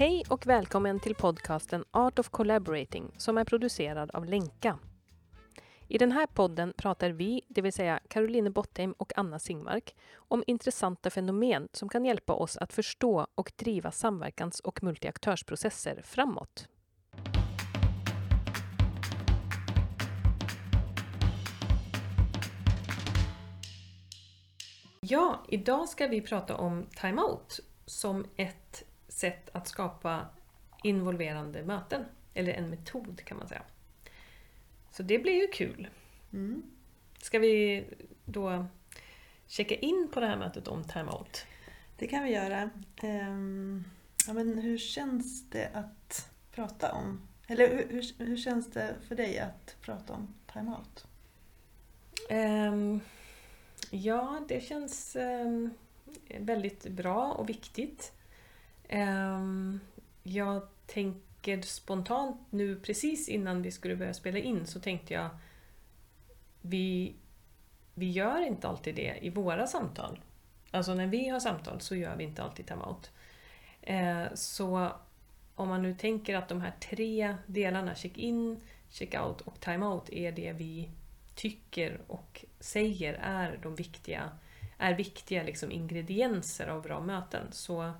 Hej och välkommen till podcasten Art of Collaborating som är producerad av Lenka. I den här podden pratar vi, det vill säga Caroline Bottheim och Anna Singmark, om intressanta fenomen som kan hjälpa oss att förstå och driva samverkans och multiaktörsprocesser framåt. Ja, idag ska vi prata om timeout som ett sätt att skapa involverande möten. Eller en metod kan man säga. Så det blir ju kul. Mm. Ska vi då checka in på det här mötet om timeout? Det kan vi göra. Ehm, ja, men hur känns det att prata om, eller hur, hur, hur känns det för dig att prata om timeout? Ehm, ja, det känns ehm, väldigt bra och viktigt. Ehm, jag tänker spontant nu precis innan vi skulle börja spela in så tänkte jag vi, vi gör inte alltid det i våra samtal. Alltså när vi har samtal så gör vi inte alltid timeout. Ehm, så om man nu tänker att de här tre delarna, check-in, check-out och timeout är det vi tycker och säger är de viktiga, är viktiga liksom ingredienser av bra möten. Så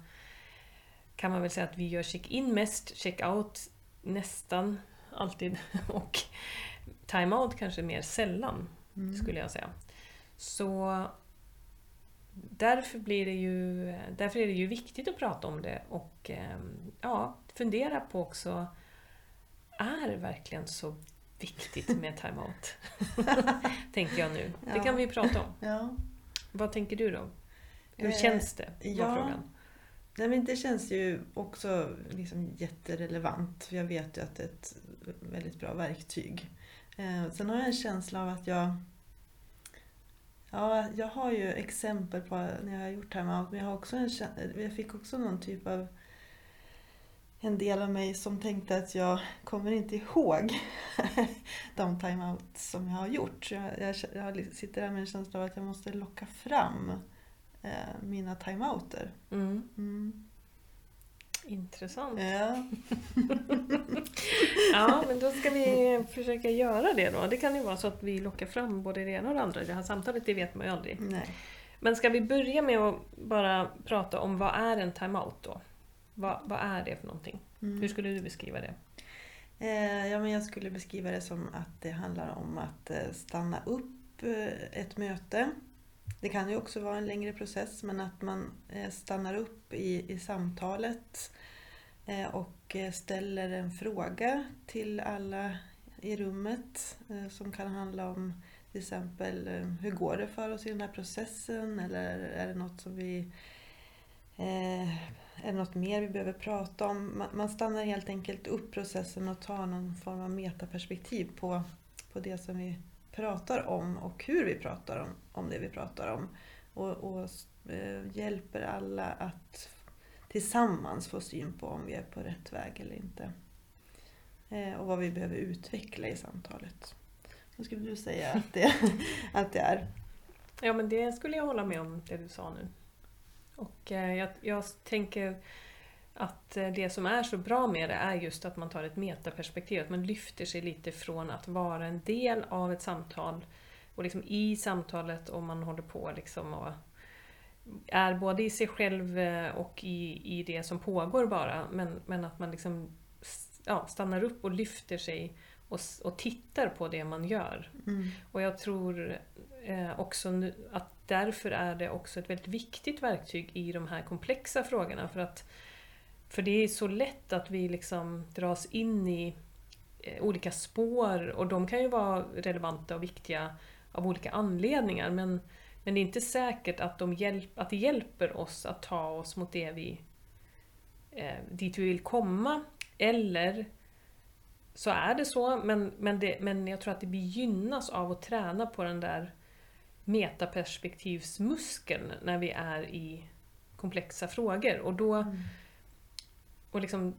kan man väl säga att vi gör check-in mest, check-out nästan alltid och time-out kanske mer sällan, Mm. skulle jag säga. Så därför, blir det ju, därför är det ju viktigt att prata om det och ehm, ja, fundera på också, är det verkligen så viktigt med time-out? Tänker jag nu. Det Ja. kan vi prata om. Ja. Vad tänker du då? Hur Eh, känns det? Var ja. frågan. Nej, men det känns ju också liksom jätterelevant. För jag vet ju att det är ett väldigt bra verktyg. Eh, sen har jag en känsla av att jag... Ja, jag har ju exempel på när jag har gjort timeout. Men jag, har också en, jag fick också någon typ av... En del av mig som tänkte att jag kommer inte ihåg de timeout som jag har gjort. Så Jag, jag, jag sitter där med en känsla av att jag måste locka fram eh, mina timeouter. Mm. Mm. Intressant. Ja. Ja, men då ska vi försöka göra det då. Det kan ju vara så att vi lockar fram både det ena och det andra i det här samtalet, det vet man ju aldrig. Nej. Men ska vi börja med att bara prata om vad är en timeout då? Vad, vad är det för någonting? Mm. Hur skulle du beskriva det? Eh, ja, men jag skulle beskriva det som att det handlar om att eh, stanna upp eh, ett möte. Det kan ju också vara en längre process men att man eh, stannar upp i, i samtalet eh, och eh, ställer en fråga till alla i rummet som kan handla om till exempel hur går det för oss i den här processen eller är det något som vi är det något mer vi behöver prata om? Man, man stannar helt enkelt upp processen och tar någon form av metaperspektiv på, på det som vi pratar om och hur vi pratar om, om det vi pratar om. Och, och eh, hjälper alla att tillsammans få syn på om vi är på rätt väg eller inte. Eh, och vad vi behöver utveckla i samtalet. Vad skulle du säga att det, att det är? Ja, men det skulle jag hålla med om, det du sa nu. Och eh, jag, jag tänker att eh, det som är så bra med det är just att man tar ett metaperspektiv, att man lyfter sig lite från att vara en del av ett samtal och liksom i samtalet om man håller på liksom och är både i sig själv eh, och i, i det som pågår bara, men, men att man liksom ja, stannar upp och lyfter sig och, och tittar på det man gör. Mm. Och jag tror eh, också nu, att därför är det också ett väldigt viktigt verktyg i de här komplexa frågorna. För, att, för det är så lätt att vi liksom dras in i eh, olika spår och de kan ju vara relevanta och viktiga av olika anledningar. Men, men det är inte säkert att, de hjälp, att det hjälper oss att ta oss mot det vi, eh, dit vi vill komma. Eller så är det så, men, men, det, men jag tror att det gynnas av att träna på den där metaperspektivsmuskeln när vi är i komplexa frågor. Och då, Mm och liksom,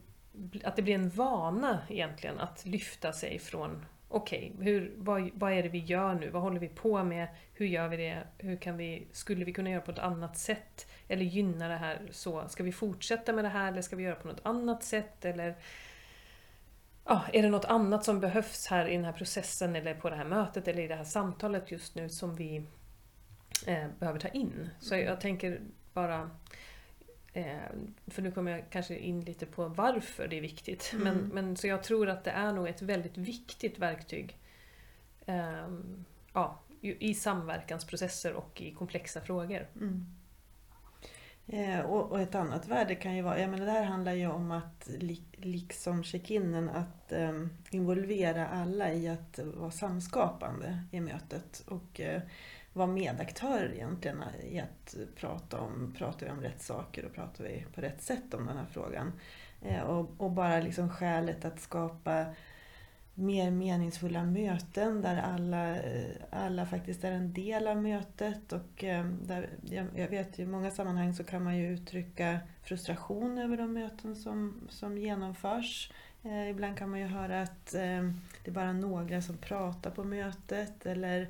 att det blir en vana egentligen att lyfta sig från okej, okay, vad, vad är det vi gör nu? Vad håller vi på med? Hur gör vi det? Hur kan vi, skulle vi kunna göra på ett annat sätt? Eller gynna det här så? Ska vi fortsätta med det här eller ska vi göra på något annat sätt? Eller ja, är det något annat som behövs här i den här processen eller på det här mötet eller i det här samtalet just nu som vi eh, behöver ta in? Så jag, jag tänker bara för nu kommer jag kanske in lite på varför det är viktigt. Mm. Men, men, så jag tror att det är nog ett väldigt viktigt verktyg eh, ja, i samverkansprocesser och i komplexa frågor. Mm. Eh, och, och, ett annat värde kan ju vara, jag menar det här handlar ju om att li, liksom check-inen att eh, involvera alla i att vara samskapande i mötet och eh, vara medaktörer egentligen i att prata om, pratar vi om rätt saker och pratar vi på rätt sätt om den här frågan. Eh, och, och bara liksom skälet att skapa mer meningsfulla möten där alla, eh, alla faktiskt är en del av mötet. Och eh, där, jag vet i många sammanhang så kan man ju uttrycka frustration över de möten som, som genomförs. Ibland kan man ju höra att det är bara några som pratar på mötet eller,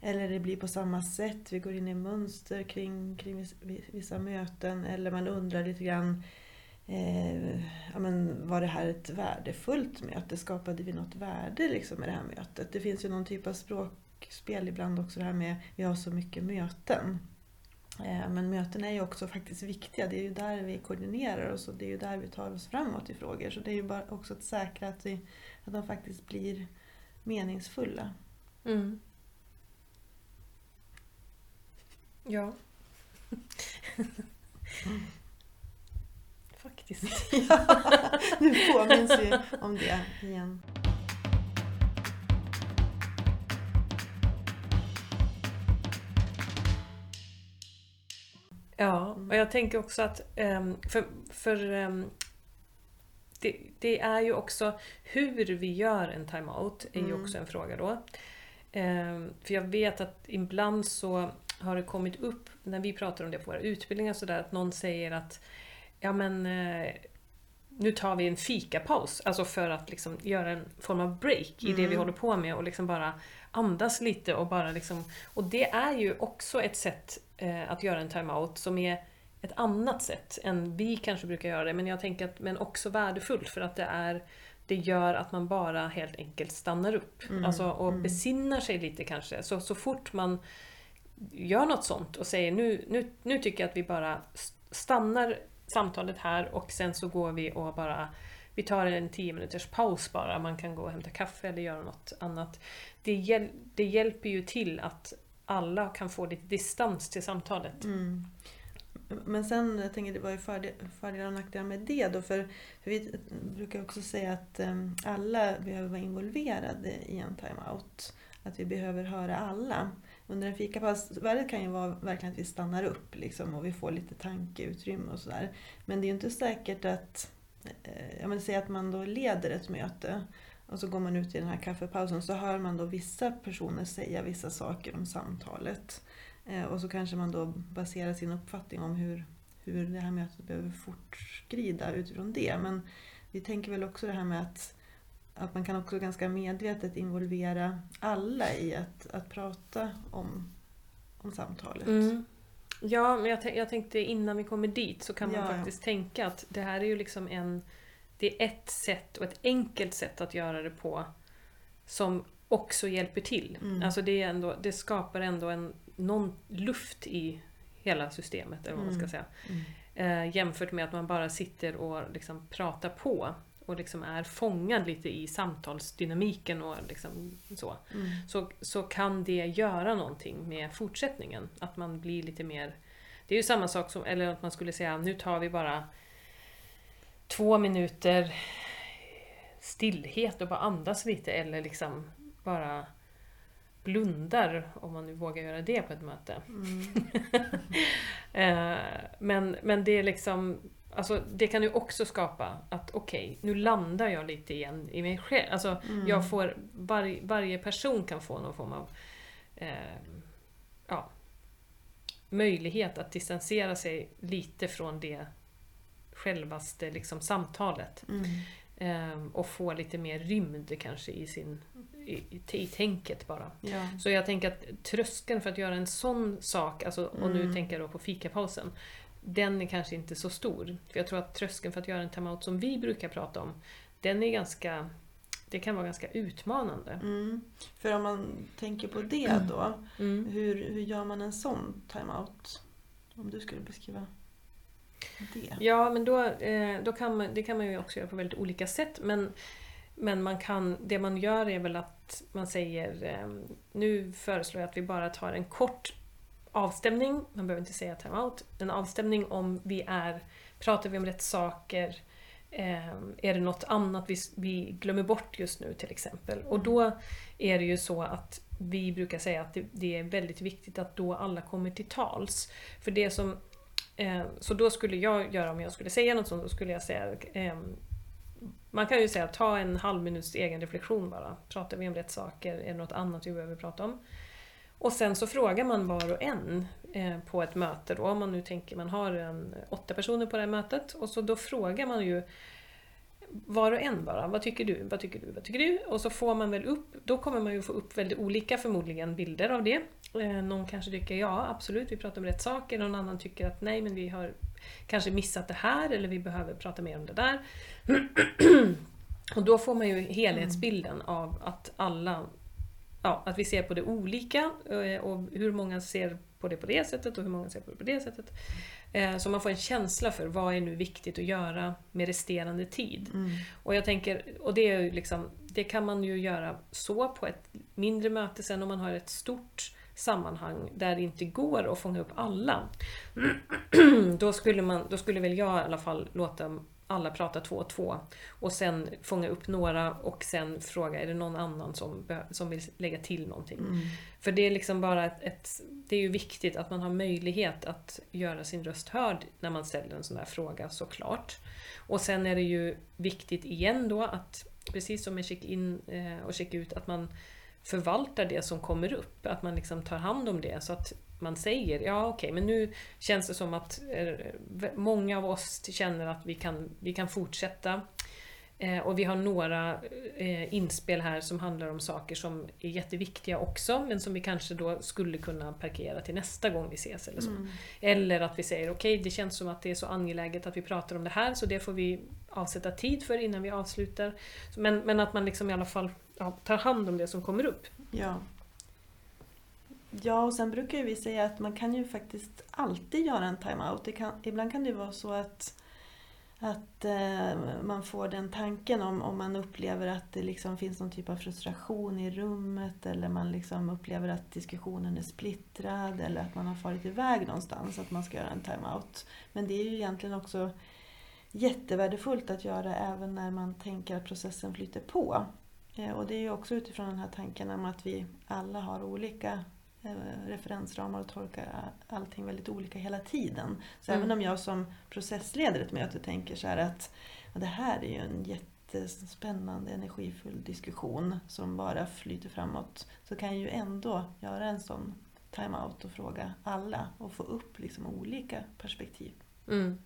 eller det blir på samma sätt, vi går in i mönster kring, kring vissa möten eller man undrar lite grann eh, ja, men var det här ett värdefullt möte? Skapade vi något värde liksom med det här mötet? Det finns ju någon typ av språkspel ibland också det här med vi har så mycket möten. Eh, men möten är ju också faktiskt viktiga. Det är ju där vi koordinerar oss och det är ju där vi tar oss framåt i frågor. Så det är ju bara också att säkra att, vi, att de faktiskt blir meningsfulla. Mm. Ja. Faktiskt. ja, nu påminns vi om det igen. Ja, och jag tänker också att ehm, för, för ehm, det, det, är ju också hur vi gör en timeout är ju mm. också en fråga då. Ehm, för jag vet att ibland så har det kommit upp när vi pratar om det på våra utbildningar sådär att någon säger att ja men eh, nu tar vi en fikapaus. Alltså för att liksom göra en form av break i mm. det vi mm. håller på med och liksom bara andas lite och bara liksom... Och det är ju också ett sätt eh, att göra en timeout som är ett annat sätt än vi kanske brukar göra det. Men jag tänker att, men också värdefullt för att det är det gör att man bara helt enkelt stannar upp. Mm. Alltså, och mm. besinnar sig lite kanske. Så, så fort man gör något sånt och säger nu, nu, nu tycker jag att vi bara stannar samtalet här och sen så går vi och bara vi tar en 10 minuters paus bara, man kan gå och hämta kaffe eller göra något annat. Det, hjäl det hjälper ju till att alla kan få lite distans till samtalet. Mm. Men sen, jag tänker, det var ju fördelar och nackdelar med det då, för, för vi brukar också säga att um, alla behöver vara involverade i en timeout. Att vi behöver höra alla under en fikapaus, värdet kan ju vara verkligen att vi stannar upp liksom, och vi får lite tankeutrymme och sådär. Men det är ju inte säkert att, eh, jag vill säga att man då leder ett möte och så går man ut i den här kaffepausen så hör man då vissa personer säga vissa saker om samtalet. Eh, och så kanske man då baserar sin uppfattning om hur, hur det här mötet behöver fortskrida utifrån det. Men vi tänker väl också det här med att att man kan också ganska medvetet involvera alla i att, att prata om, om samtalet. Mm. Ja, men jag, jag, tänkte innan vi kommer dit så kan man ja, faktiskt tänka att det här är ju liksom en... Det är ett sätt och ett enkelt sätt att göra det på som också hjälper till. Mm. Alltså det, är ändå, det skapar ändå en, någon luft i hela systemet, eller vad man ska mm. säga. Mm. Eh, jämfört med att man bara sitter och liksom pratar på och liksom är fångad lite i samtalsdynamiken och liksom så, mm. så, så kan det göra någonting med fortsättningen. Att man blir lite mer... Det är ju samma sak som, eller att man skulle säga nu tar vi bara två minuter stillhet och bara andas lite eller liksom bara blundar, om man nu vågar göra det på ett möte. Mm. Eh, men, men det är liksom Alltså det kan ju också skapa att okej, okay, nu landar jag lite igen i mig själv. Alltså mm. jag får, var, varje person kan få någon form av eh, ja, möjlighet att distansera sig lite från det självaste liksom, samtalet. Mm. Eh, och få lite mer rymd kanske i sin, i, i tänket bara. Ja. Så jag tänker att tröskeln för att göra en sån sak, alltså, och nu Mm. tänker jag då på fikapausen, den är kanske inte så stor. För jag tror att tröskeln för att göra en timeout som vi brukar prata om, den är ganska, det kan vara ganska utmanande. Mm. För om man tänker på det då, Mm. hur, hur gör man en sån timeout? Om du skulle beskriva det. Ja, men då, eh, då kan man, det kan man ju också göra på väldigt olika sätt. Men, men man kan, det man gör är väl att man säger eh, nu föreslår jag att vi bara tar en kort avstämning, man behöver inte säga timeout, en avstämning om vi är, pratar vi om rätt saker, eh, är det något annat vi, vi glömmer bort just nu till exempel. Och då är det ju så att vi brukar säga att det, det är väldigt viktigt att då alla kommer till tals. För det som Eh, Så då skulle jag göra, om jag skulle säga något sånt, då skulle jag säga eh, Man kan ju säga ta en halv minuts egen reflektion bara. Pratar vi om rätt saker? Är det något annat vi behöver prata om? Och sen så frågar man var och en eh, på ett möte då, om man nu tänker man har en, åtta personer på det här mötet. Och så då frågar man ju var och en bara, vad tycker du, vad tycker du, vad tycker du? Och så får man väl upp, då kommer man ju få upp väldigt olika förmodligen bilder av det. Eh, någon kanske tycker ja, absolut, vi pratar om rätt saker. Någon annan tycker att nej, men vi har kanske missat det här eller vi behöver prata mer om det där. Och då får man ju helhetsbilden av att alla, ja, att vi ser på det olika eh, och hur många ser på det på det sättet och hur många ser på det på det sättet. Eh, Så man får en känsla för vad är nu viktigt att göra med resterande tid. Mm. Och jag tänker, och det, är liksom, det kan man ju göra så på ett mindre möte sen om man har ett stort sammanhang där det inte går att fånga upp alla. Då skulle, man, då skulle väl jag i alla fall låta alla prata två och två och sen fånga upp några och sen fråga är det någon annan som, som vill lägga till någonting. Mm. För det är liksom bara ett, ett, det är ju viktigt att man har möjlighet att göra sin röst hörd när man ställer en sån där fråga såklart. Och sen är det ju viktigt igen då att, precis som med check-in eh, och check-ut, att man förvaltar det som kommer upp. Att man liksom tar hand om det så att man säger ja okej men nu känns det som att eh, många av oss känner att vi kan, vi kan fortsätta. Eh, och vi har några eh, inspel här som handlar om saker som är jätteviktiga också men som vi kanske då skulle kunna parkera till nästa gång vi ses eller så. Mm. Eller att vi säger okej, det känns som att det är så angeläget att vi pratar om det här så det får vi avsätta tid för innan vi avslutar. Men, men att man liksom i alla fall ja, tar hand om det som kommer upp. Ja. Ja, och sen brukar vi säga att man kan ju faktiskt alltid göra en time-out. kan, ibland kan det vara så att, att eh, man får den tanken om, om man upplever att det liksom finns någon typ av frustration i rummet eller man liksom upplever att diskussionen är splittrad eller att man har farit iväg någonstans, att man ska göra en time-out. Men det är ju egentligen också jättevärdefullt att göra även när man tänker att processen flyter på. Eh, Och det är ju också utifrån den här tanken om att vi alla har olika referensramar och tolkar allting väldigt olika hela tiden. Så Mm. även om jag som processleder ett möte tänker så här att ja, det här är ju en jättespännande energifull diskussion som bara flyter framåt. Så kan jag ju ändå göra en sån timeout och fråga alla och få upp liksom olika perspektiv. Mm.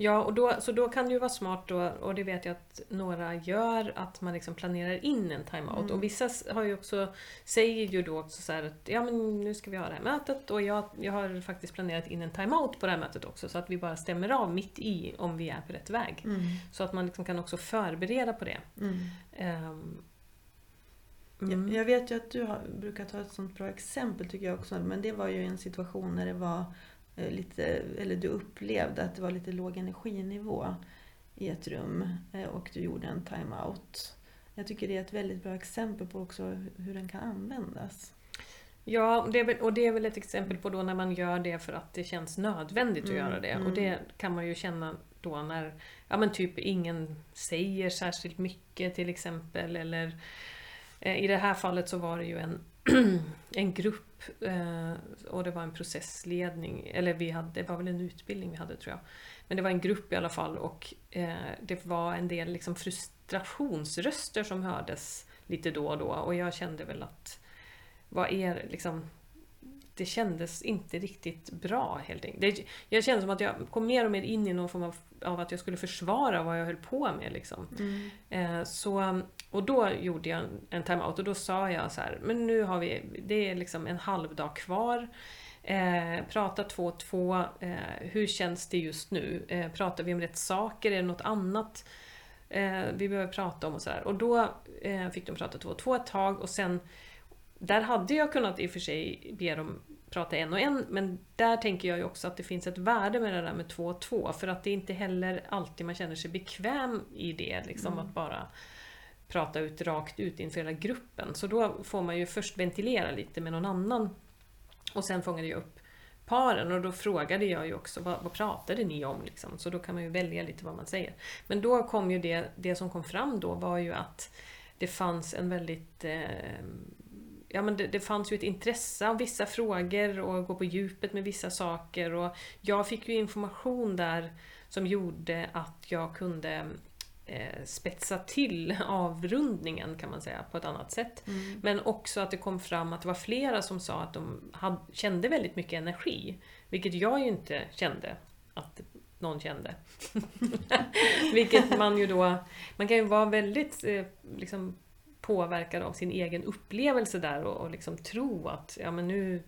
Ja, och då, så då kan det ju vara smart då, och det vet jag att några gör, att man liksom planerar in en timeout. Mm. Och vissa har ju också, säger ju då också så att ja men nu ska vi ha det här mötet och jag, jag har faktiskt planerat in en timeout på det här mötet också så att vi bara stämmer av mitt i om vi är på rätt väg. Så att man liksom kan också förbereda på det. Mm. Ehm, mm. Jag, vet ju att du har, brukar ta ett sånt bra exempel tycker jag också. Men det var ju en situation när det var lite, eller du upplevde att det var lite låg energinivå i ett rum eh, och du gjorde en timeout. Jag tycker det är ett väldigt bra exempel på också hur den kan användas. Ja, det är väl, och det är väl ett exempel på då när man gör det för att det känns nödvändigt att Mm, göra det. mm. Och det kan man ju känna då när ja, men typ ingen säger särskilt mycket till exempel. Eller eh, i det här fallet så var det ju en, en grupp eh, och det var en processledning. Eller vi hade, det var väl en utbildning vi hade tror jag. Men det var en grupp i alla fall och eh, det var en del liksom frustrationsröster som hördes lite då och då. Och jag kände väl att vad är liksom det kändes inte riktigt bra helt enkelt. Det, jag kände som att jag kom mer och mer in i någon form av, av att jag skulle försvara vad jag höll på med. Liksom. Eh, så och då gjorde jag en, timeout och då sa jag så här, men nu har vi, det är liksom en halv dag kvar. Eh, prata två och två, eh, hur känns det just nu? Eh, pratar vi om rätt saker? Är det något annat eh, vi behöver prata om? Och, så här. och då eh, fick de prata två och två ett tag och sen där hade jag kunnat i och för sig be dem prata en och en, men där tänker jag ju också att det finns ett värde med det där med två och två, för att det är inte heller alltid man känner sig bekväm i det, liksom mm. att bara prata ut rakt ut inför hela gruppen. Så då får man ju först ventilera lite med någon annan och sen fångade jag upp paren och då frågade jag ju också vad, vad pratade ni om? Liksom? Så då kan man ju välja lite vad man säger. Men då kom ju det, det som kom fram då var ju att det fanns en väldigt eh, ja, men det, det, fanns ju ett intresse av vissa frågor och gå på djupet med vissa saker. Och jag fick ju information där som gjorde att jag kunde eh, spetsa till avrundningen kan man säga på ett annat sätt. Mm. Men också att det kom fram att det var flera som sa att de hade, kände väldigt mycket energi. Vilket jag ju inte kände att någon kände. vilket man ju då... Man kan ju vara väldigt eh, liksom, påverkad av sin egen upplevelse där och, och liksom tro att ja men nu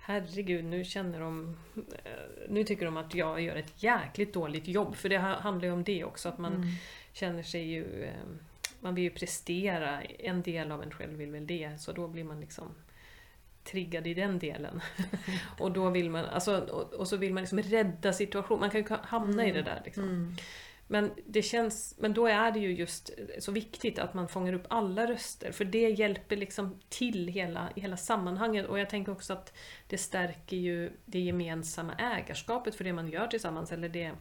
herregud, nu känner de... Eh, nu tycker de att jag gör ett jäkligt dåligt jobb. För det handlar ju om det också, att man mm. känner sig ju... Eh, man vill ju prestera, en del av en själv vill väl det, så då blir man liksom triggad i den delen. och då vill man, alltså, och, och, så vill man liksom rädda situationen, man kan ju hamna mm. i det där. Liksom. Mm. Men, det känns, men då är det ju just så viktigt att man fångar upp alla röster, för det hjälper liksom till hela, hela sammanhanget. Och jag tänker också att det stärker ju det gemensamma ägarskapet för det man gör tillsammans, eller det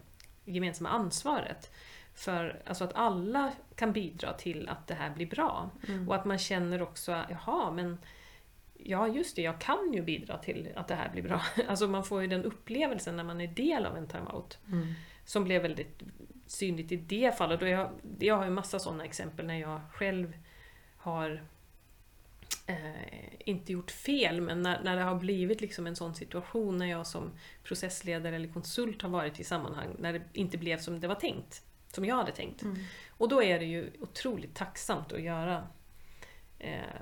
gemensamma ansvaret. För alltså att alla kan bidra till att det här blir bra. Mm. Och att man känner också, jaha men Ja just det, jag kan ju bidra till att det här blir bra. Alltså man får ju den upplevelsen när man är del av en timeout. Mm. Som blev väldigt synligt i det fallet. Och jag, jag har ju massa sådana exempel när jag själv har eh, inte gjort fel, men när, när det har blivit liksom en sån situation när jag som processledare eller konsult har varit i sammanhang när det inte blev som det var tänkt, som jag hade tänkt. Mm. Och då är det ju otroligt tacksamt att göra eh,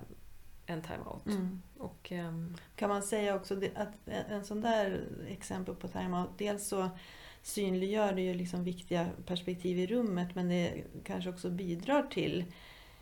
en timeout. Mm. Och, um... Kan man säga också att en sån där exempel på timeout, dels så synliggör det ju liksom viktiga perspektiv i rummet men det kanske också bidrar till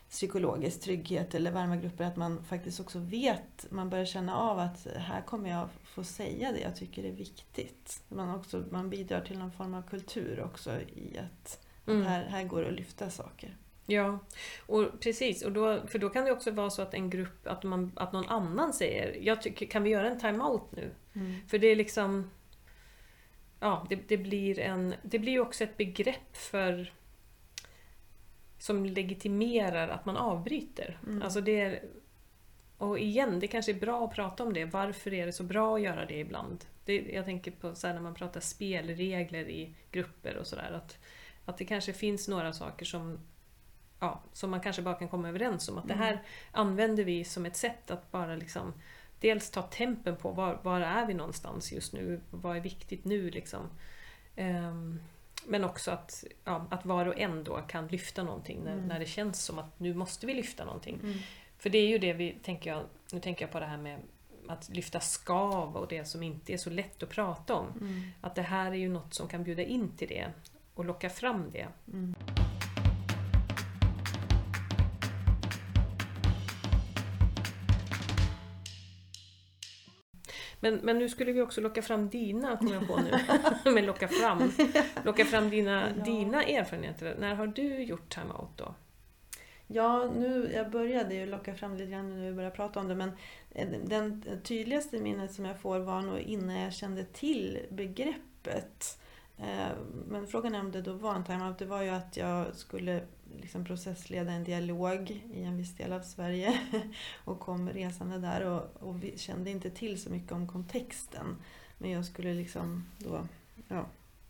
psykologisk trygghet eller varma grupper, att man faktiskt också vet, man börjar känna av att här kommer jag få säga det jag tycker är viktigt. Man, också, man bidrar till någon form av kultur också i att, mm. att här, här går det att lyfta saker. Ja, och precis. Och då, för då kan det också vara så att en grupp, att, man, att någon annan säger jag tycker, kan vi göra en time-out nu? Mm. För det är liksom ja, det, det, blir en, det blir också ett begrepp för som legitimerar att man avbryter. Mm. Alltså det är, och igen, det kanske är bra att prata om det. Varför är det så bra att göra det ibland? Det, jag tänker på så när man pratar spelregler i grupper och sådär. Att, att det kanske finns några saker som, ja, som man kanske bara kan komma överens om. Att mm. det här använder vi som ett sätt att bara liksom dels ta tempen på var, var är vi någonstans just nu, vad är viktigt nu liksom. Um, men också att, ja, att var och en då kan lyfta någonting när, mm. när det känns som att nu måste vi lyfta någonting. Mm. För det är ju det vi, tänker jag, nu tänker jag på det här med att lyfta skav och det som inte är så lätt att prata om. Mm. Att det här är ju något som kan bjuda in till det och locka fram det. Men, men nu skulle vi också locka fram dina, kommer jag på nu. men locka fram. Locka fram dina, ja. dina erfarenheter. När har du gjort time-out då? Ja, nu, jag började ju locka fram lite grann när vi började prata om det men eh, den tydligaste minnet som jag får var nog innan jag kände till begreppet. Eh, men frågan är om det då var en time-out. Det var ju att jag skulle liksom processleda en dialog i en viss del av Sverige och kom resande där och, och vi kände inte till så mycket om kontexten. Men jag skulle liksom då ja,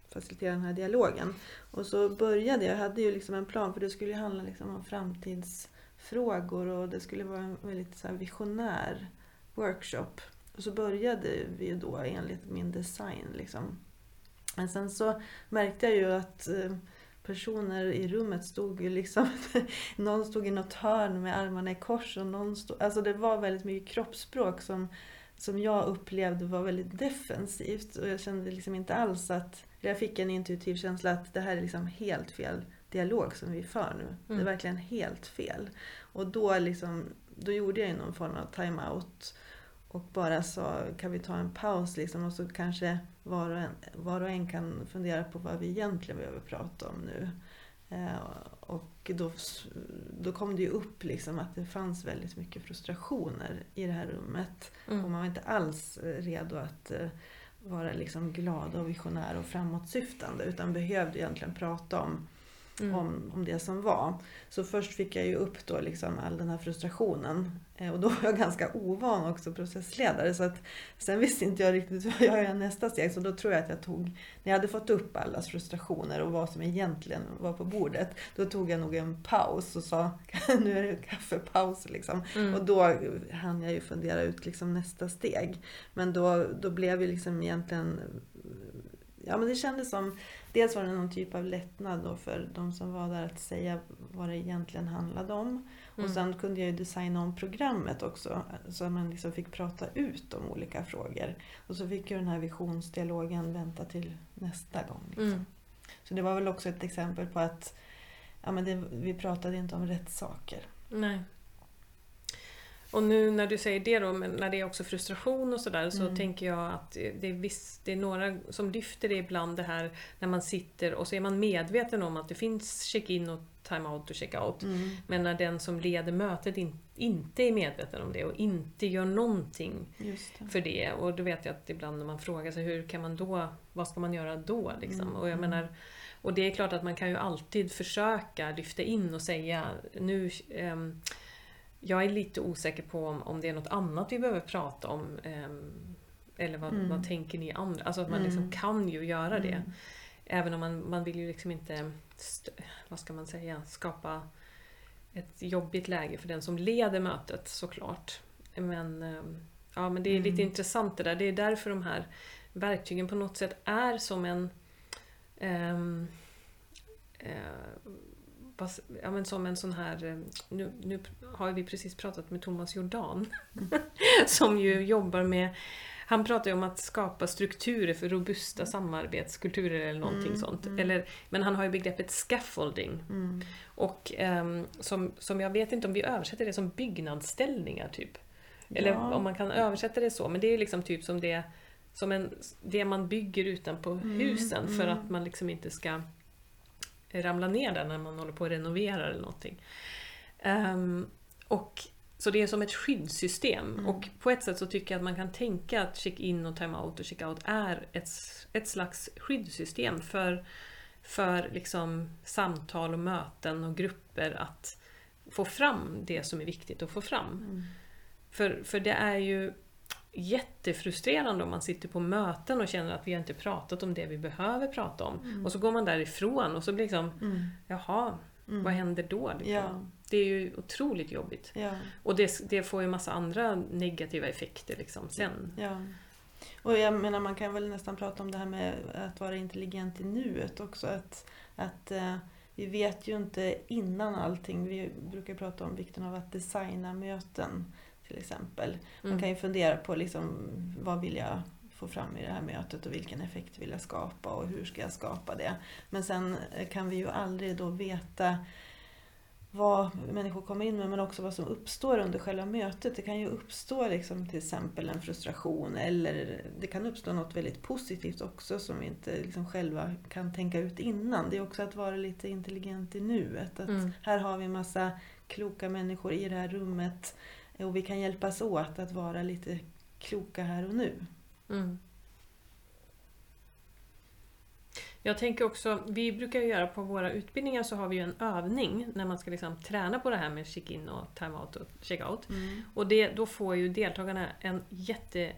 facilitera den här dialogen. Och så började jag, jag hade ju liksom en plan för det skulle handla liksom om framtidsfrågor och det skulle vara en väldigt så visionär workshop. Och så började vi då enligt min design. Liksom. Men sen så märkte jag ju att eh, personer i rummet stod ju liksom... någon stod i något hörn med armarna i kors och någon stod... Alltså det var väldigt mycket kroppsspråk som, som jag upplevde var väldigt defensivt. Och jag kände liksom inte alls att... Jag fick en intuitiv känsla att det här är liksom helt fel dialog som vi för nu. Mm. Det är mm. verkligen helt fel. Och då, liksom, då gjorde jag någon form av time-out och bara sa, kan vi ta en paus liksom och så kanske var och, en, var och en kan fundera på vad vi egentligen behöver prata om nu. Eh, och då, då kom det ju upp liksom att det fanns väldigt mycket frustrationer i det här rummet. Mm. Och man var inte alls eh, redo att eh, vara liksom glad och visionär och framåtsyftande utan behövde egentligen prata om mm. om, om det som var. Så först fick jag ju upp då liksom all den här frustrationen. Eh, och då var jag ganska ovan också processledare. Så att, sen visste inte jag riktigt vad jag gör nästa steg. Så då tror jag att jag tog, när jag hade fått upp allas frustrationer och vad som egentligen var på bordet. Då tog jag nog en paus och sa, nu är det kaffepaus liksom. Mm. Och då hann jag ju fundera ut liksom nästa steg. Men då, då blev ju liksom egentligen Ja men det kändes som dels var det någon typ av lättnad då för de som var där att säga vad det egentligen handlade om. Mm. Och sen kunde jag ju designa om programmet också så att man liksom fick prata ut om olika frågor. Och så fick ju den här visionsdialogen vänta till nästa gång. Liksom. Mm. Så det var väl också ett exempel på att ja, men det, vi pratade inte om rätt saker. Nej. Och nu när du säger det då, men när det är också frustration och sådär, så mm. tänker jag att det är, viss, det är några som lyfter det ibland det här när man sitter och så är man medveten om att det finns check-in och time-out och check-out. Mm. Men när den som leder mötet in, inte är medveten om det och inte gör någonting det. för det. Och då vet jag att ibland när man frågar sig hur kan man då, vad ska man göra då? Liksom? Mm. Och jag menar, och det är klart att man kan ju alltid försöka lyfta in och säga nu um, jag är lite osäker på om, om det är något annat vi behöver prata om. Eh, eller vad, mm. vad tänker ni andra? Alltså att man liksom mm. kan ju göra det. Mm. Även om man, man vill ju liksom inte, vad ska man säga, skapa ett jobbigt läge för den som leder mötet såklart. Men, eh, ja, men det är lite mm. intressant det där. Det är därför de här verktygen på något sätt är som en um, uh, ja, men som en sån här... Eh, nu, nu har vi precis pratat med Thomas Jordan som ju jobbar med han pratar ju om att skapa strukturer för robusta samarbetskulturer eller någonting mm, sånt. Mm. Eller, men han har ju begreppet scaffolding. Mm. Och um, som, som jag vet inte om vi översätter det som byggnadsställningar typ. Eller ja. om man kan översätta det så. Men det är liksom typ som det, som en, det man bygger utanpå mm, husen för mm. att man liksom inte ska ramla ner där när man håller på att renovera eller någonting. Um, och, så det är som ett skyddssystem. Mm. Och på ett sätt så tycker jag att man kan tänka att check-in och time-out och check-out är ett, ett slags skyddssystem för, för liksom samtal och möten och grupper att få fram det som är viktigt att få fram. Mm. För, för det är ju jättefrustrerande om man sitter på möten och känner att vi inte pratat om det vi behöver prata om. Mm. Och så går man därifrån och så blir liksom, mm. jaha, mm. vad händer då? Liksom? Ja. Det är ju otroligt jobbigt. Ja. Och det, det, får ju massa andra negativa effekter liksom sen. Ja. Och jag menar man kan väl nästan prata om det här med att vara intelligent i nuet också. Att, att uh, vi vet ju inte innan allting. Vi brukar prata om vikten av att designa möten till exempel. Man mm. kan ju fundera på liksom, vad vill jag få fram i det här mötet och vilken effekt vill jag skapa och hur ska jag skapa det. Men sen eh, kan vi ju aldrig då veta vad människor kommer in med men också vad som uppstår under själva mötet. Det kan ju uppstå liksom till exempel en frustration eller det kan uppstå något väldigt positivt också som vi inte liksom själva kan tänka ut innan. Det är också att vara lite intelligent i nuet. Att mm. Här har vi massa kloka människor i det här rummet och vi kan hjälpas åt att vara lite kloka här och nu. Mm. Jag tänker också, vi brukar göra på våra utbildningar så har vi ju en övning när man ska liksom träna på det här med check-in och time-out och check-out. Mm. Och det, då får ju deltagarna en jätteklurig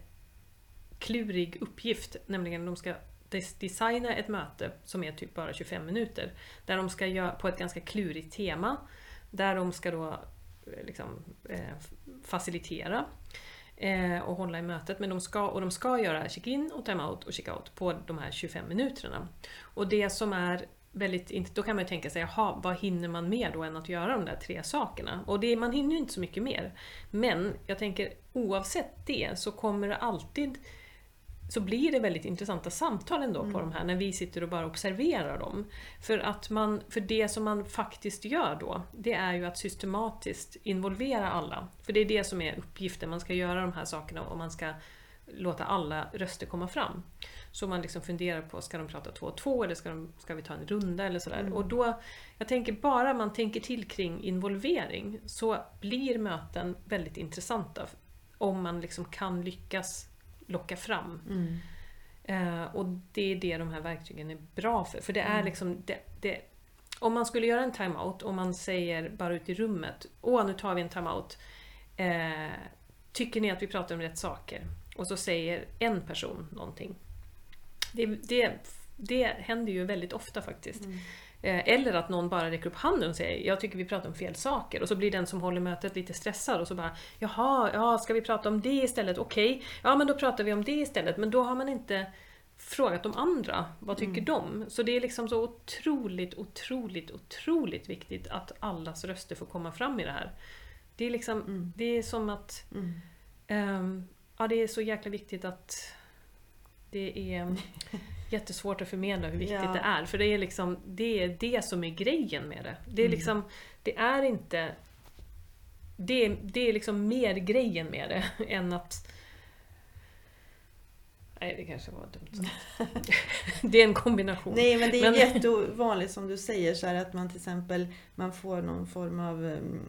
uppgift, nämligen de ska designa ett möte som är typ bara 25 minuter. Där de ska göra på ett ganska klurigt tema. Där de ska då liksom, eh, facilitera eh, och hålla i mötet. Men de ska, och de ska göra check-in och time-out och check-out på de här 25 minuterna. Och det som är väldigt, då kan man ju tänka sig, jaha, vad hinner man mer då än att göra de där tre sakerna? Och det, man hinner ju inte så mycket mer. Men jag tänker oavsett det så kommer det alltid så blir det väldigt intressanta samtal ändå mm. på de här när vi sitter och bara observerar dem. För, att man, för det som man faktiskt gör då, det är ju att systematiskt involvera alla. För det är det som är uppgiften, man ska göra de här sakerna och man ska låta alla röster komma fram. Så man liksom funderar på, ska de prata två och två eller ska, de, ska vi ta en runda eller sådär. Mm. Och då, jag tänker bara man tänker till kring involvering så blir möten väldigt intressanta. Om man liksom kan lyckas locka fram. Mm. Eh, och det är det de här verktygen är bra för. För det är mm. liksom, det, det, om man skulle göra en timeout och man säger bara ut i rummet, åh nu tar vi en timeout. Eh, tycker ni att vi pratar om rätt saker? Och så säger en person någonting. Det, det, det händer ju väldigt ofta faktiskt. Mm. Eh, eller att någon bara räcker upp handen och säger jag tycker vi pratar om fel saker. Och så blir den som håller mötet lite stressad och så bara Jaha, ja, ska vi prata om det istället? Okej, okay. ja men då pratar vi om det istället. Men då har man inte frågat de andra. Vad tycker mm. de? Så det är liksom så otroligt, otroligt, otroligt viktigt att allas röster får komma fram i det här. Det är liksom, mm. det är som att mm. um, Ja, det är så jäkla viktigt att det är jättesvårt att förmedla hur viktigt ja. det är. För det är liksom det, är det som är grejen med det. Det är, mm. liksom, det är inte... Det är, det är liksom mer grejen med det än att... Nej, det kanske var dumt Det är en kombination. Nej, men det är men... jättevanligt som du säger så här, att man till exempel man får någon form av um,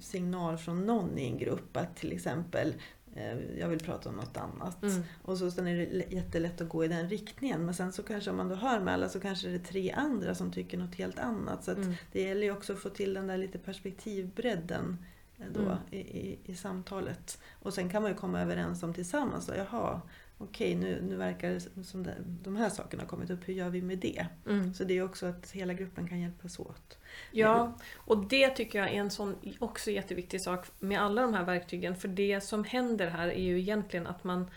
signal från någon i en grupp att till exempel Eh, jag vill prata om något annat. Mm. Och så sen är det jättelätt att gå i den riktningen. Men sen så kanske om man då hör med alla så kanske det är tre andra som tycker något helt annat. Så mm. det gäller ju också att få till den där lite perspektivbredden eh, då mm. i, i, i, samtalet. Och sen kan man ju komma överens om tillsammans, då, jaha, okej nu, nu verkar det som det, de här sakerna har kommit upp, hur gör vi med det? Mm. Så det är också att hela gruppen kan hjälpas åt. Ja, och det tycker jag är en sån också jätteviktig sak med alla de här verktygen. För det som händer här är ju egentligen att man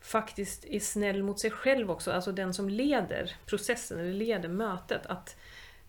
faktiskt är snäll mot sig själv också, alltså den som leder processen eller leder mötet. Att,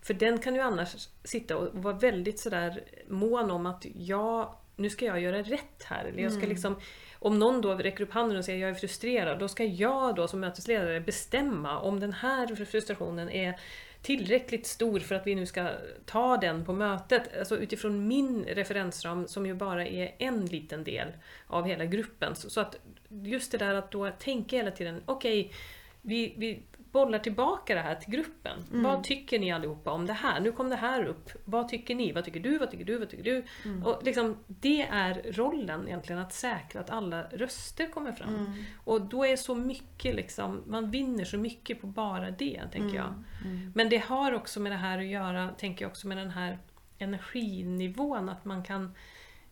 för den kan ju annars sitta och vara väldigt sådär mån om att ja, nu ska jag göra rätt här. Eller jag ska mm. liksom om någon då räcker upp handen och säger jag är frustrerad, då ska jag då som mötesledare bestämma om den här frustrationen är tillräckligt stor för att vi nu ska ta den på mötet. Alltså utifrån min referensram som ju bara är en liten del av hela gruppen. Så att just det där att då tänka hela tiden, okej, okay, vi, vi bollar tillbaka det här till gruppen. Mm. Vad tycker ni allihopa om det här? Nu kom det här upp. Vad tycker ni? Vad tycker du? Vad tycker du? Vad tycker du? Mm. Och liksom, det är rollen egentligen, att säkra att alla röster kommer fram. Mm. Och då är så mycket, liksom, man vinner så mycket på bara det, tänker jag. Mm. Mm. Men det har också med det här att göra, tänker jag också med den här energinivån, att man kan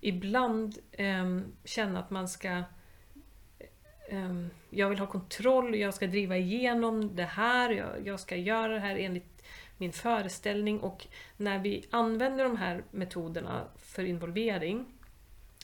ibland eh, känna att man ska Ehm, jag vill ha kontroll, jag ska driva igenom det här, jag, jag ska göra det här enligt min föreställning och när vi använder de här metoderna för involvering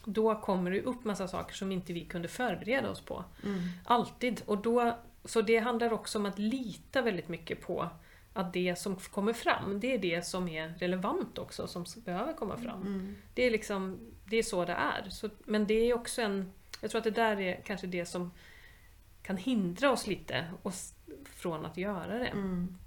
då kommer det upp massa saker som inte vi kunde förbereda oss på. Mm. Alltid. Och då, så det handlar också om att lita väldigt mycket på att det som kommer fram, det är det som är relevant också, som behöver komma fram. Mm. Det, är liksom, det är så det är. Så, men det är också en jag tror att det där är kanske det som kan hindra oss lite från att göra det. Mm.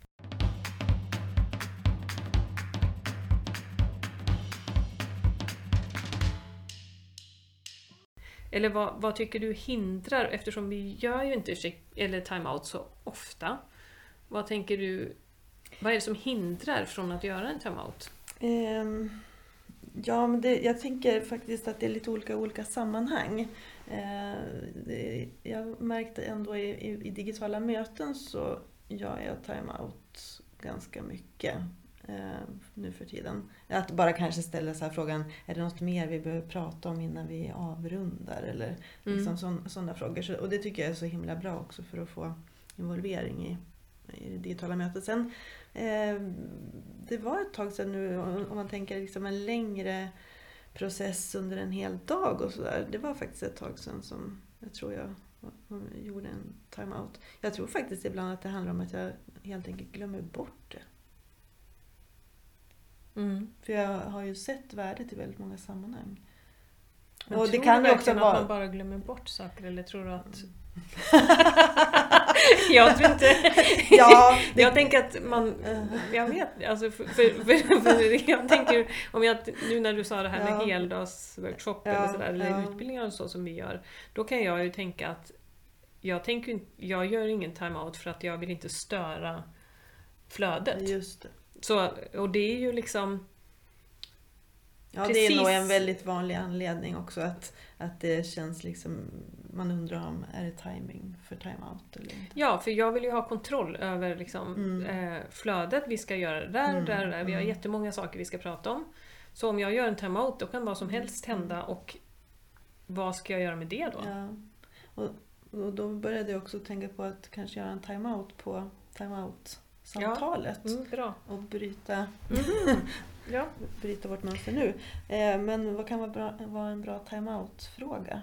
Eller vad, vad, tycker du hindrar, eftersom vi gör ju inte eller time-out så ofta. Vad tänker du, vad är det som hindrar från att göra en time-out? Um, ja, men det, jag tänker faktiskt att det är lite olika olika sammanhang. Eh, jag märkte ändå i, i, digitala möten så gör jag time-out ganska mycket eh, nu för tiden. Att bara kanske ställa så frågan, är det något mer vi behöver prata om innan vi avrundar? Eller liksom mm. sådana frågor. Så, och det tycker jag är så himla bra också för att få involvering i, i det digitala mötet. Sen, eh, det var ett tag sedan nu, om man tänker liksom en längre process under en hel dag och sådär. Det var faktiskt ett tag sedan som jag tror jag gjorde en time-out. Jag tror faktiskt ibland att det handlar om att jag helt enkelt glömmer bort det. Mm. För jag har ju sett värdet i väldigt många sammanhang. Men och det tror kan du också verkligen att vara... man bara glömmer bort saker eller tror du att... jag tror inte... Ja, det- Jag tänker att man... Jag vet alltså för, för, för, för jag tänker om jag, nu när du sa det här med Ja. heldagsworkshop eller sådär, eller ja. utbildningar och så som vi gör. Då kan jag ju tänka att jag, tänker, jag gör ingen time-out för att jag vill inte störa flödet. Just det. Så, och det är ju liksom... Ja, det Precis. är nog en väldigt vanlig anledning också att, att det känns liksom... Man undrar om är det timing för time-out eller inte. Ja, för jag vill ju ha kontroll över liksom, Mm. eh, flödet. Vi ska göra det där Mm, där där. Vi har mm. jättemånga saker vi ska prata om. Så om jag gör en time-out, då kan vad som helst Mm. hända och vad ska jag göra med det då? Ja. Och, och då började jag också tänka på att kanske göra en time-out på time-out-samtalet. Mm, bra. Och bryta, Ja. bryta vårt mönster nu. Eh, men vad kan vara, bra, vara en bra time-out-fråga?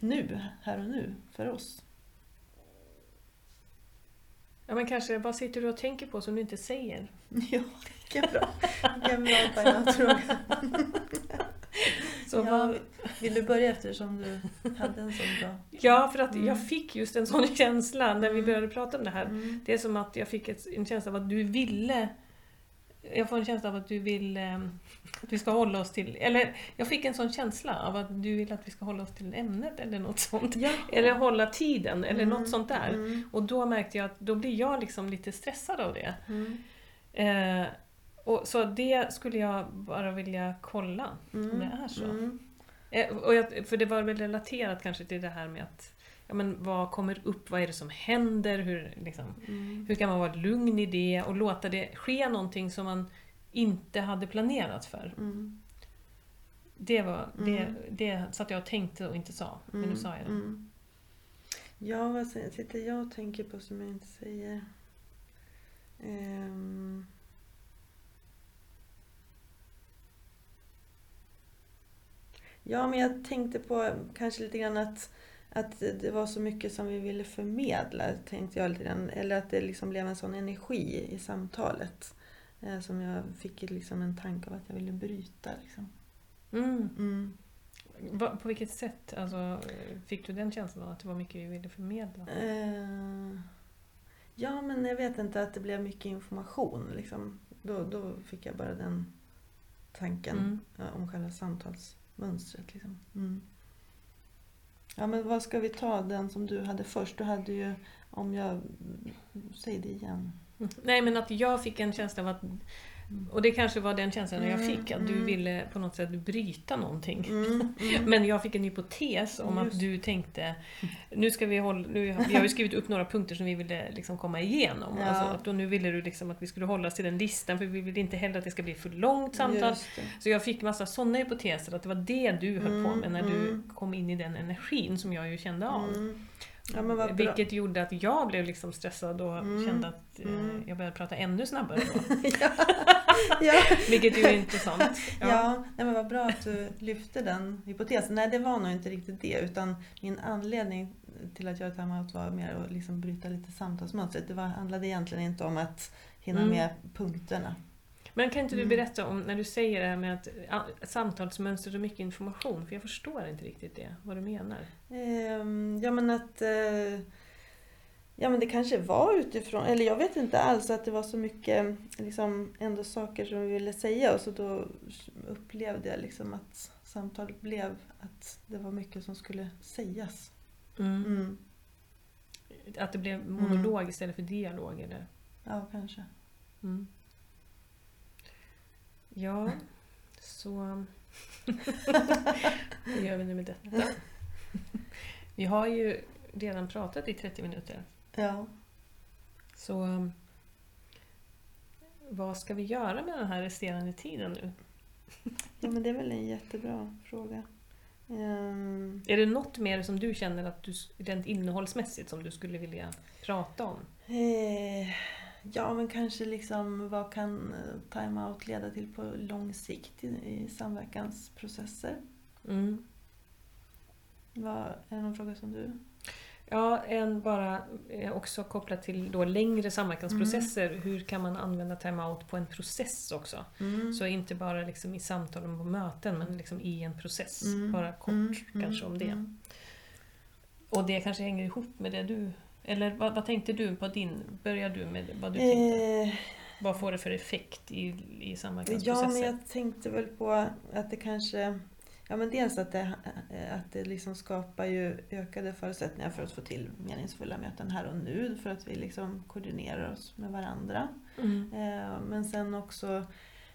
Nu, här och nu, för oss. ja, men kanske vad sitter du och tänker på som du inte säger? Ja, vilken bra, vilken bra time-out-fråga. Så ja, Vill du börja eftersom du hade en sån bra... ja, för att Mm. jag fick just en sån känsla när vi Mm. började prata om det här. Mm. Det är som att jag fick en känsla av att du ville jag får en känsla av att du vill eh, att vi ska hålla oss till, eller jag fick en sån känsla av att du vill att vi ska hålla oss till ämnet eller något sånt. Ja. Eller hålla tiden eller Mm, något sånt där. Mm. Och då märkte jag att då blir jag liksom lite stressad av det. Mm. Eh, och så det skulle jag bara vilja kolla om det är så. Mm. Eh, och jag, för det var väl relaterat kanske till det här med att ja, men vad kommer upp, vad är det som händer, hur, liksom, Mm. hur kan man vara lugn i det och låta det ske någonting som man inte hade planerat för. Mm. Det var det, Mm. det satt jag och tänkte och inte sa, men nu sa jag det. Mm. Ja, vad sitter jag och tänker på som jag inte säger? Ehm. Ja, men jag tänkte på kanske lite grann att, att det var så mycket som vi ville förmedla, tänkte jag lite grann. Eller att det liksom blev en sån energi i samtalet. Eh, som jag fick liksom en tanke av att jag ville bryta. Liksom. Mm. Mm. Va, på vilket sätt alltså, fick du den känslan att det var mycket vi ville förmedla? Eh, ja, men jag vet inte att det blev mycket information. Liksom. Då, då fick jag bara den tanken Mm. ja, om själva samtalsmönstret. Liksom. Mm. Ja, men vad ska vi ta den som du hade först? Du hade ju, om jag... Säg det igen. Nej men att jag fick en känsla av att, och det kanske var den känslan jag Mm, fick, att du mm. ville på något sätt bryta någonting. Mm, mm. Men jag fick en hypotes om att Just. du tänkte, nu ska vi hålla, nu, vi har ju skrivit upp några punkter som vi ville liksom komma igenom. Ja. Alltså, att då nu ville du liksom att vi skulle hålla oss till den listan, för vi vill inte heller att det ska bli för långt samtal. Så jag fick massa sådana hypoteser, att det var det du höll på Mm, med när du mm. kom in i den energin som jag ju kände av. Ja. Vilket gjorde att jag blev liksom stressad och Mm, kände att eh, mm. jag började prata ännu snabbare då. ja. Vilket ju är intressant. Ja, nej men vad bra att du lyfte den hypotesen. Nej, det var nog inte riktigt det. Utan min anledning till att göra timeout var mer att liksom bryta lite samtalsmönstret. Det var, handlade egentligen inte om att hinna Mm. med punkterna. Men kan inte du Mm. berätta om när du säger det här med att ja, samtalsmönster och mycket information? För jag förstår inte riktigt det, vad du menar. Ehm, ja men att... Eh, ja men det kanske var utifrån, eller jag vet inte alls att det var så mycket liksom ändå saker som vi ville säga och så då upplevde jag liksom att samtalet blev att det var mycket som skulle sägas. Mm. Mm. Att det blev monolog istället för dialog eller? Ja, kanske. Ja, så... Vad gör vi nu med detta? Vi har ju redan pratat i 30 minuter. Ja. Så um, vad ska vi göra med den här resterande tiden nu? ja, men det är väl en jättebra fråga. Ehm, Är det något mer som du känner att du rent innehållsmässigt som du skulle vilja prata om? eh, ja, men kanske liksom vad kan eh, time-out leda till på lång sikt i, i samverkansprocesser? Mm. Vad, är det någon fråga som du... Ja, en bara eh, också kopplat till då längre samverkansprocesser. Mm. Hur kan man använda timeout på en process också? Mm. Så inte bara liksom i samtalen på möten men liksom i en process. Mm. Bara kort Mm. kanske om det. Mm. Och det kanske hänger ihop med det du... Eller vad, vad tänkte du på din... Börjar du med vad du tänkte? Eh, Vad får det för effekt i, i Ja, samverkansprocesser? men jag tänkte väl på att det kanske... Ja, men dels att det, att det liksom skapar ju ökade förutsättningar för att få till meningsfulla möten här och nu. För att vi liksom koordinerar oss med varandra. Mm. Eh, Men sen också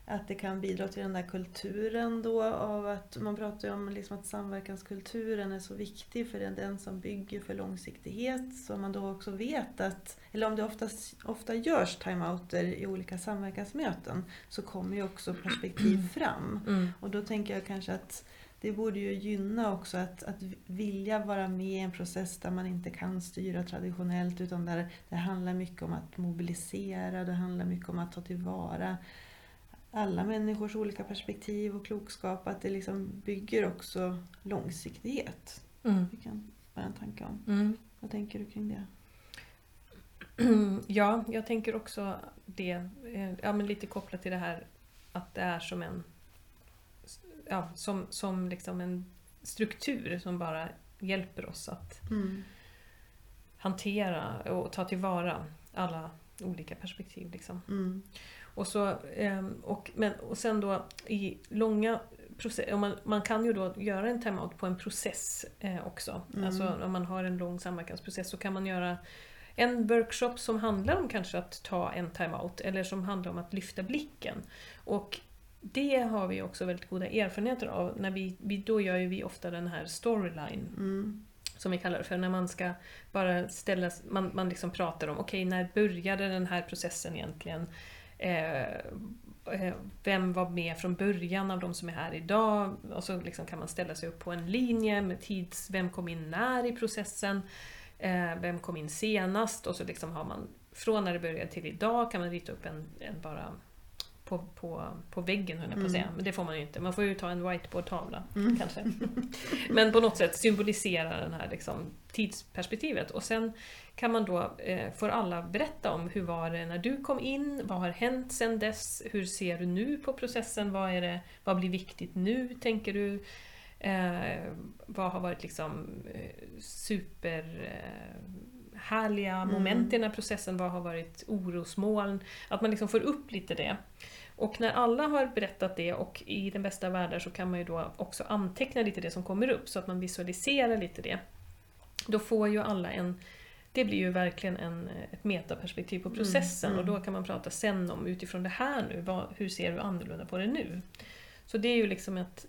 att det kan bidra till den där kulturen då av att man pratar ju om liksom att samverkanskulturen är så viktig för är den som bygger för långsiktighet. Så man då också vet att, eller om det oftast, ofta görs timeouter i olika samverkansmöten så kommer ju också perspektiv fram. Mm. Och då tänker jag kanske att det borde ju gynna också att, att vilja vara med i en process där man inte kan styra traditionellt utan där det handlar mycket om att mobilisera, det handlar mycket om att ta tillvara alla människors olika perspektiv och klokskap. Att det liksom bygger också långsiktighet. Mm. Det kan vara en tanke om. Mm. Vad tänker du kring det? Ja, jag tänker också det. eh, Ja, men lite kopplat till det här att det är som en ja, som, som liksom en struktur som bara hjälper oss att Mm. hantera och ta tillvara alla olika perspektiv. Liksom. Mm. Och, så, ehm, och, men, och sen då i långa processer, man, man kan ju då göra en timeout på en process eh, också. Mm. Alltså om man har en lång samverkansprocess så kan man göra en workshop som handlar om kanske att ta en timeout eller som handlar om att lyfta blicken. Och det har vi också väldigt goda erfarenheter av. När vi, vi, då gör ju vi ofta den här storyline Mm. som vi kallar det för, när man ska bara ställa, man, man liksom pratar om, okej när började den här processen egentligen? Eh, eh, vem var med från början av de som är här idag? Och så liksom kan man ställa sig upp på en linje med tids, vem kom in när i processen? Eh, vem kom in senast? Och så liksom har man, från när det började till idag kan man rita upp en, en bara på, på, på väggen höll jag på att Mm. säga, men det får man ju inte. Man får ju ta en whiteboardtavla Mm. kanske. Men på något sätt symbolisera det här liksom, tidsperspektivet. Och sen kan man då, eh, får alla berätta om hur var det när du kom in, vad har hänt sedan dess, hur ser du nu på processen, vad, är det, vad blir viktigt nu tänker du? Eh, vad har varit liksom eh, super eh, härliga Mm. moment i den här processen, vad har varit orosmoln? Att man liksom får upp lite det. Och när alla har berättat det och i den bästa av världar så kan man ju då också anteckna lite det som kommer upp så att man visualiserar lite det. Då får ju alla en det blir ju verkligen en, ett metaperspektiv på Mm, processen mm. och då kan man prata sen om utifrån det här nu, vad, hur ser du annorlunda på det nu? Så det är ju liksom ett,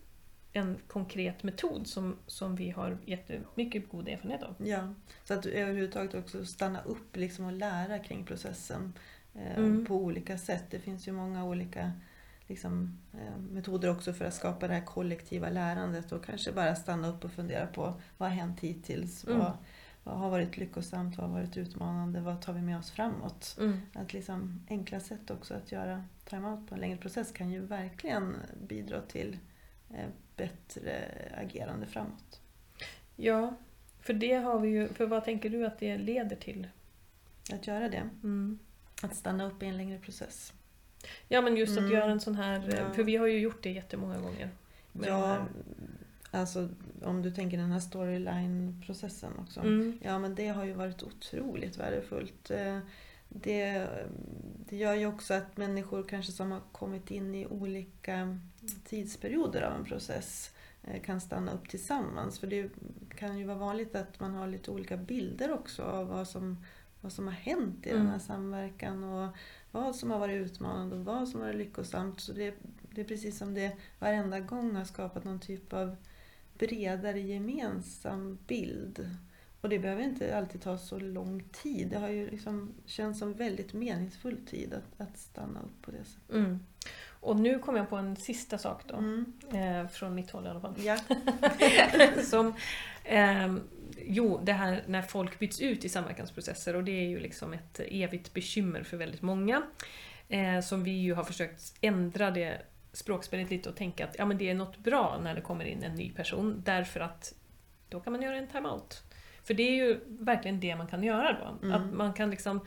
en konkret metod som, som vi har jättemycket god erfarenhet av. Ja, så att överhuvudtaget också stanna upp liksom och lära kring processen eh, Mm. på olika sätt. Det finns ju många olika liksom, eh, metoder också för att skapa det här kollektiva lärandet och kanske bara stanna upp och fundera på vad har hänt hittills? Mm. Vad, vad har varit lyckosamt? Vad har varit utmanande? Vad tar vi med oss framåt? Mm. Att liksom, enkla sätt också att göra timeout på en längre process kan ju verkligen bidra till bättre agerande framåt. Ja, för det har vi ju, för vad tänker du att det leder till? Att göra det. Mm. Att stanna upp i en längre process. Ja men just att Mm. göra en sån här, Ja. för vi har ju gjort det jättemånga gånger. Ja, alltså om du tänker den här storyline-processen också. Mm. Ja, men det har ju varit otroligt värdefullt. Eh, Det, det gör ju också att människor kanske som har kommit in i olika tidsperioder av en process eh, kan stanna upp tillsammans. För det kan ju vara vanligt att man har lite olika bilder också av vad som, vad som har hänt i den Mm. här samverkan och vad som har varit utmanande och vad som har varit lyckosamt. Så det, det är precis som det varenda gång har skapat någon typ av bredare gemensam bild. Och det behöver inte alltid ta så lång tid. Det har ju liksom känts som väldigt meningsfull tid att, att stanna upp på det sättet. Mm. Och nu kom jag på en sista sak då, Mm. eh, från mitt håll i alla fall. Ja. Som, ehm, jo, det här när folk byts ut i samverkansprocesser och det är ju liksom ett evigt bekymmer för väldigt många. Eh, som vi ju har försökt ändra det språkspelet lite och tänka att ja, men det är något bra när det kommer in en ny person därför att då kan man göra en timeout. För det är ju verkligen det man kan göra då. Mm. Att man kan liksom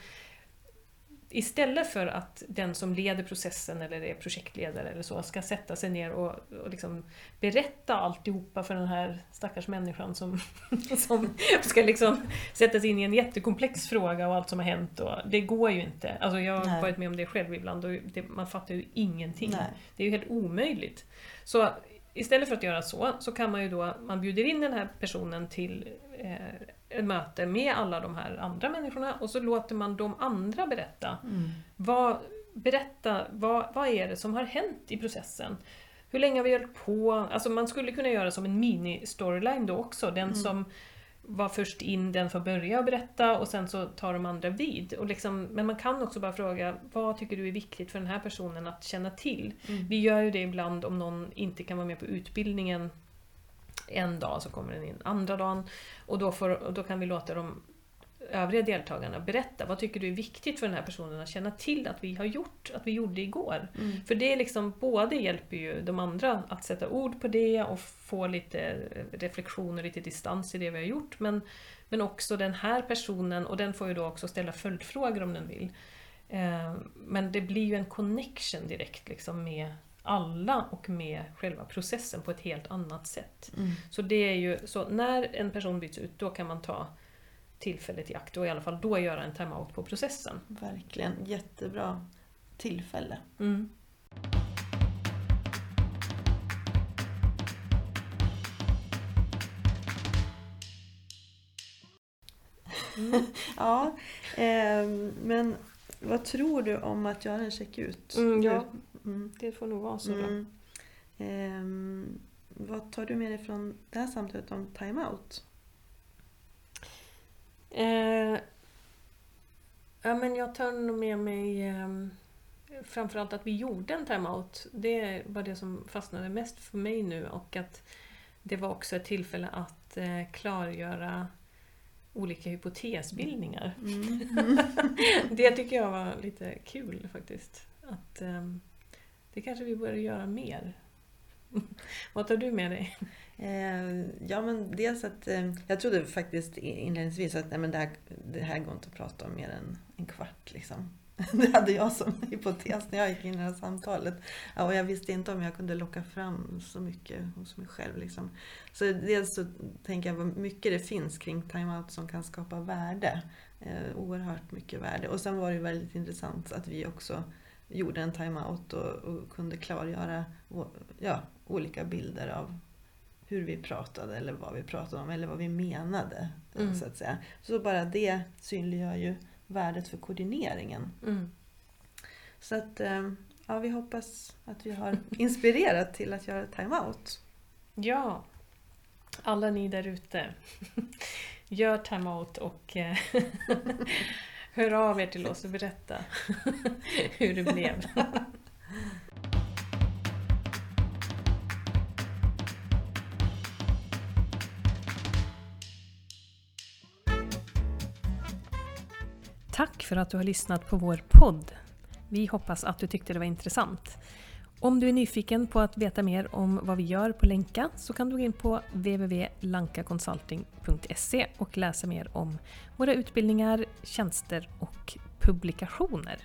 Istället för att den som leder processen eller är projektledare eller så ska sätta sig ner och, och liksom berätta alltihopa för den här stackars människan som, som ska liksom sätta sig in i en jättekomplex fråga och allt som har hänt. Och det går ju inte. Alltså jag har Nej. varit med om det själv ibland och det, man fattar ju ingenting. Nej. Det är ju helt omöjligt. Så istället för att göra så, så kan man ju då, man bjuder in den här personen till eh, möte med alla de här andra människorna och så låter man de andra berätta. Mm. Vad, berätta, vad, vad är det som har hänt i processen? Hur länge har vi hållit på? Alltså man skulle kunna göra som en mini-storyline då också. Den Mm. som var först in, den får börja berätta och sen så tar de andra vid. Och liksom, men man kan också bara fråga, vad tycker du är viktigt för den här personen att känna till? Mm. Vi gör ju det ibland om någon inte kan vara med på utbildningen en dag, så kommer den in andra dagen. Och då, får, då kan vi låta de övriga deltagarna berätta, vad tycker du är viktigt för den här personen att känna till att vi har gjort, att vi gjorde igår? Mm. För det är liksom, både hjälper ju de andra att sätta ord på det och få lite reflektion och lite distans i det vi har gjort. Men, men också den här personen, och den får ju då också ställa följdfrågor om den vill. Eh, Men det blir ju en connection direkt liksom med alla och med själva processen på ett helt annat sätt. Mm. Så det är ju så när en person byts ut, då kan man ta tillfället i akt och i alla fall då göra en timeout på processen. Verkligen jättebra tillfälle. Mm. Mm. Ja, ehm, men vad tror du om att göra en check-ut? Mm, ja. Mm. Det får nog vara så. då. Mm. Ehm, vad tar du med dig från det här samtalet om time-out? Eh, ja, men jag tar nog med mig eh, framförallt att vi gjorde en timeout. Det var det som fastnade mest för mig nu och att det var också ett tillfälle att eh, klargöra olika hypotesbildningar. Mm. Det tycker jag var lite kul faktiskt. Att eh, det kanske vi borde göra mer. Vad tar du med dig? Eh, ja, men dels att eh, jag trodde faktiskt inledningsvis att nej, men det, här, det här går inte att prata om mer än en kvart. Liksom. Det hade jag som hypotes när jag gick in i det här samtalet. Ja, och jag visste inte om jag kunde locka fram så mycket hos mig själv. Liksom. Så dels så tänker jag vad mycket det finns kring timeout som kan skapa värde. Eh, oerhört mycket värde. Och sen var det ju väldigt intressant att vi också gjorde en timeout och, och kunde klargöra ja, olika bilder av hur vi pratade eller vad vi pratade om eller vad vi menade. Mm. Så att säga. Så bara det synliggör ju värdet för koordineringen. Mm. Så att eh, ja, vi hoppas att vi har inspirerat till att göra timeout. Ja, alla ni där ute. Gör timeout och eh, hör av er till oss och berätta hur det blev. Tack för att du har lyssnat på vår podd. Vi hoppas att du tyckte det var intressant. Om du är nyfiken på att veta mer om vad vi gör på Länka så kan du gå in på www.lankaconsulting.se och läsa mer om våra utbildningar, tjänster och publikationer.